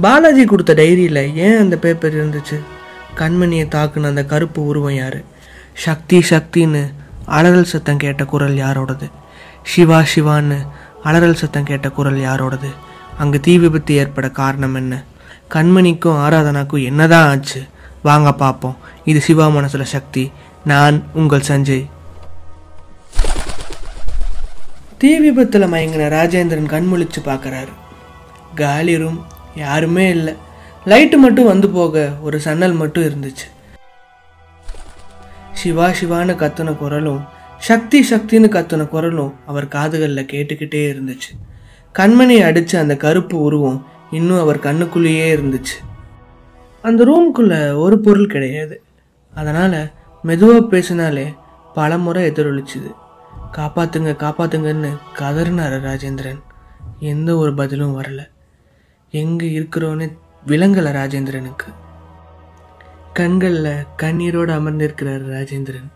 பாலாஜி கொடுத்த டைரியில் ஏன் அந்த பேப்பர் இருந்துச்சு? கண்மணியை தாக்குன அந்த கருப்பு உருவம் யார்? சக்தி சக்தின்னு அலறல் சத்தம் கேட்ட குரல் யாரோடது? சிவா சிவான்னு அலறல் சத்தம் கேட்ட குரல் யாரோடது? அங்கே தீ விபத்து ஏற்பட காரணம் என்ன? கண்மணிக்கும் ஆராதனாக்கும் என்னதான் ஆச்சு? வாங்க பார்ப்போம். இது சிவா மனசுல சக்தி. நான் உங்கள் சஞ்சய். தீ விபத்தில் மயங்கின ராஜேந்திரன் கண்முழிச்சு பார்க்கறாரு. காலி ரூம் யாருமே இல்லை. லைட்டு மட்டும் வந்து போக ஒரு சன்னல் மட்டும் இருந்துச்சு. சிவா சிவான்னு கத்துன குரலும் சக்தி சக்தின்னு கத்துன குரலும் அவர் காதுகளில் கேட்டுக்கிட்டே இருந்துச்சு. கண்மணி அடித்த அந்த கருப்பு உருவம் இன்னும் அவர் கண்ணுக்குள்ளேயே இருந்துச்சு. அந்த ரூம்குள்ளே ஒரு பொருள் கிடையாது. அதனால் மெதுவாக பேசினாலே பல முறை எதிரொலிச்சுது. காப்பாத்துங்க காப்பாத்துங்கன்னு கதறினார் ராஜேந்திரன். எந்த ஒரு பதிலும் வரல. எங்க இருக்கிறோன்னு விளங்கல ராஜேந்திரனுக்கு. கண்களில் கண்ணீரோடு அமர்ந்திருக்கிறார் ராஜேந்திரன்.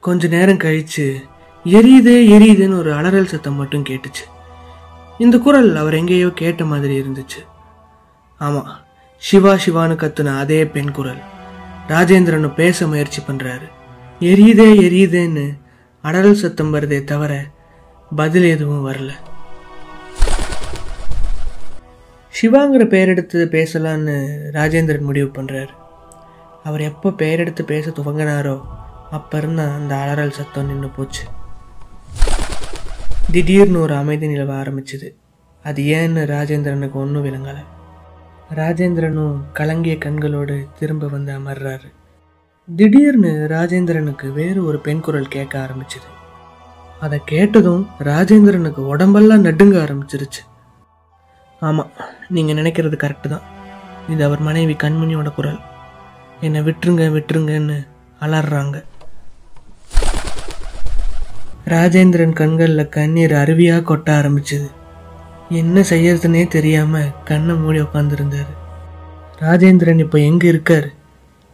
கொஞ்ச நேரம் கழிச்சு எரியுதே எரியுதுன்னு ஒரு அலறல் சத்தம் மட்டும் கேட்டுச்சு. இந்த குரல் அவர் எங்கேயோ கேட்ட மாதிரி இருந்துச்சு. ஆமா சிவா சிவான்னு கத்துன அதே பெண் குரல். ராஜேந்திரனும் பேச முயற்சி பண்றாரு. எரியுதே எரியுதேன்னு அடல் சத்தம் வருதே தவிர பதில் எதுவும் வரல. சிவாங்கிற பெயர் எடுத்து பேசலான்னு ராஜேந்திரன் முடிவு பண்ணுறாரு அவர் எப்போ பெயர் எடுத்து பேச துவங்கினாரோ அப்போ இருந்த அந்த அலறல் சத்தம் நின்று போச்சு. திடீர்னு ஒரு அமைதி நிலவ ஆரம்பிச்சுது. அது ஏன்னு ராஜேந்திரனுக்கு ஒன்றும் விளங்கலை. ராஜேந்திரனும் கலங்கிய கண்களோடு திரும்ப வந்து அமர்றாரு. திடீர்னு ராஜேந்திரனுக்கு வேறு ஒரு பெண் குரல் கேட்க ஆரம்பிச்சுது. அதை கேட்டதும் ராஜேந்திரனுக்கு உடம்பெல்லாம் நடுங்க ஆரம்பிச்சிருச்சு. ஆமாம் நீங்கள் நினைக்கிறது கரெக்டு தான். இது அவர் மனைவி கண்மணியோட குரல். என்னை விட்டுருங்க விட்டுருங்கன்னு அலறாங்க. ராஜேந்திரன் கண்களில் கண்ணீர் அருவியாக கொட்ட ஆரம்பிச்சது. என்ன செய்யறதுனே தெரியாமல் கண்ணை மூடி உட்காந்துருந்தாரு ராஜேந்திரன் இப்போ எங்கே இருக்கார்?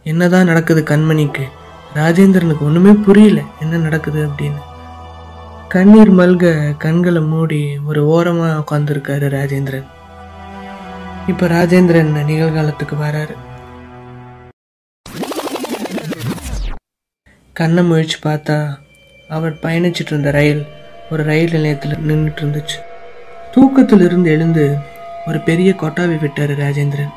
என்ன என்னதான் நடக்குது கண்மணிக்கு? ராஜேந்திரனுக்கு ஒன்றுமே புரியல என்ன நடக்குது அப்படின்னு. கண்ணீர் மல்க கண்களை மூடி ஒரு ஓரமாக உட்காந்துருக்காரு ராஜேந்திரன். இப்ப ராஜேந்திரன் நிகழ்காலத்துக்கு வராரு. கண்ணை முழிச்சு பார்த்தா அவர் பயணிச்சிட்டு இருந்த ரயில் ஒரு ரயில் நிலையத்தில் நின்றுட்டு இருந்துச்சு. தூக்கத்தில் இருந்து எழுந்து ஒரு பெரிய கொட்டாவி விட்டார் ராஜேந்திரன்.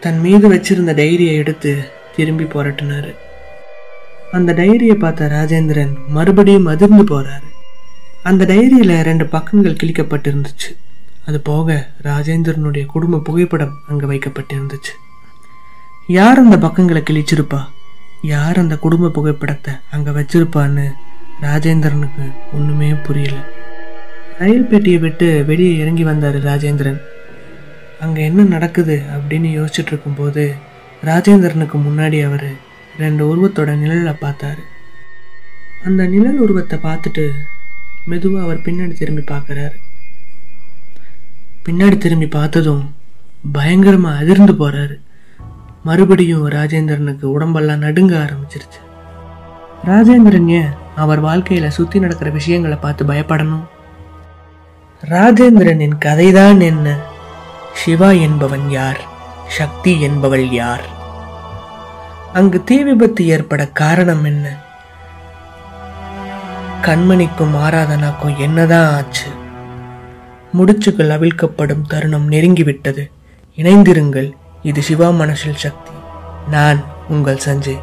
தன் மீது வச்சிருந்த டைரியை எடுத்து திரும்பி புரட்டினாரு. அந்த டைரியை பார்த்த ராஜேந்திரன் மறுபடியும் அதிர்ந்து போறாரு. அந்த டைரியில ரெண்டு பக்கங்கள் கிழிக்கப்பட்டிருந்துச்சு. அது போக ராஜேந்திரனுடைய குடும்ப புகைப்படம் அங்க வைக்கப்பட்டிருந்துச்சு. யார் அந்த பக்கங்களை கிழிச்சிருப்பா? யார் அந்த குடும்ப புகைப்படத்தை அங்க வச்சிருப்பான்னு ராஜேந்திரனுக்கு ஒண்ணுமே புரியல. ரயில் பெட்டியை விட்டு வெளியே இறங்கி வந்தார் ராஜேந்திரன். அங்கே என்ன நடக்குது அப்படின்னு யோசிச்சுட்டு இருக்கும்போது ராஜேந்திரனுக்கு முன்னாடி அவர் ரெண்டு உருவத்தோட நிழலை பார்த்தாரு. அந்த நிழல் உருவத்தை பார்த்துட்டு மெதுவாக அவர் பின்னாடி திரும்பி பார்க்குறாரு. பின்னாடி திரும்பி பார்த்ததும் பயங்கரமாக அதிர்ந்து போறாரு. மறுபடியும் ராஜேந்திரனுக்கு உடம்பெல்லாம் நடுங்க ஆரம்பிச்சிருச்சு. ராஜேந்திரன் ஏன் அவர் வாழ்க்கையில சுத்தி நடக்கிற விஷயங்களை பார்த்து பயப்படணும்? ராஜேந்திரனின் கதைதான் என்ன? சிவா என்பவன் யார்? சக்தி என்பவள் யார்? அங்கு தீ விபத்து ஏற்பட காரணம் என்ன? கண்மணிக்கும் ஆராதனாக்கும் என்னதான் ஆச்சு? முடிச்சுகள் அவிழ்க்கப்படும் தருணம் நெருங்கிவிட்டது. இணைந்திருங்கள் இது சிவா மனசில் சக்தி. நான் உங்கள் சஞ்சய்.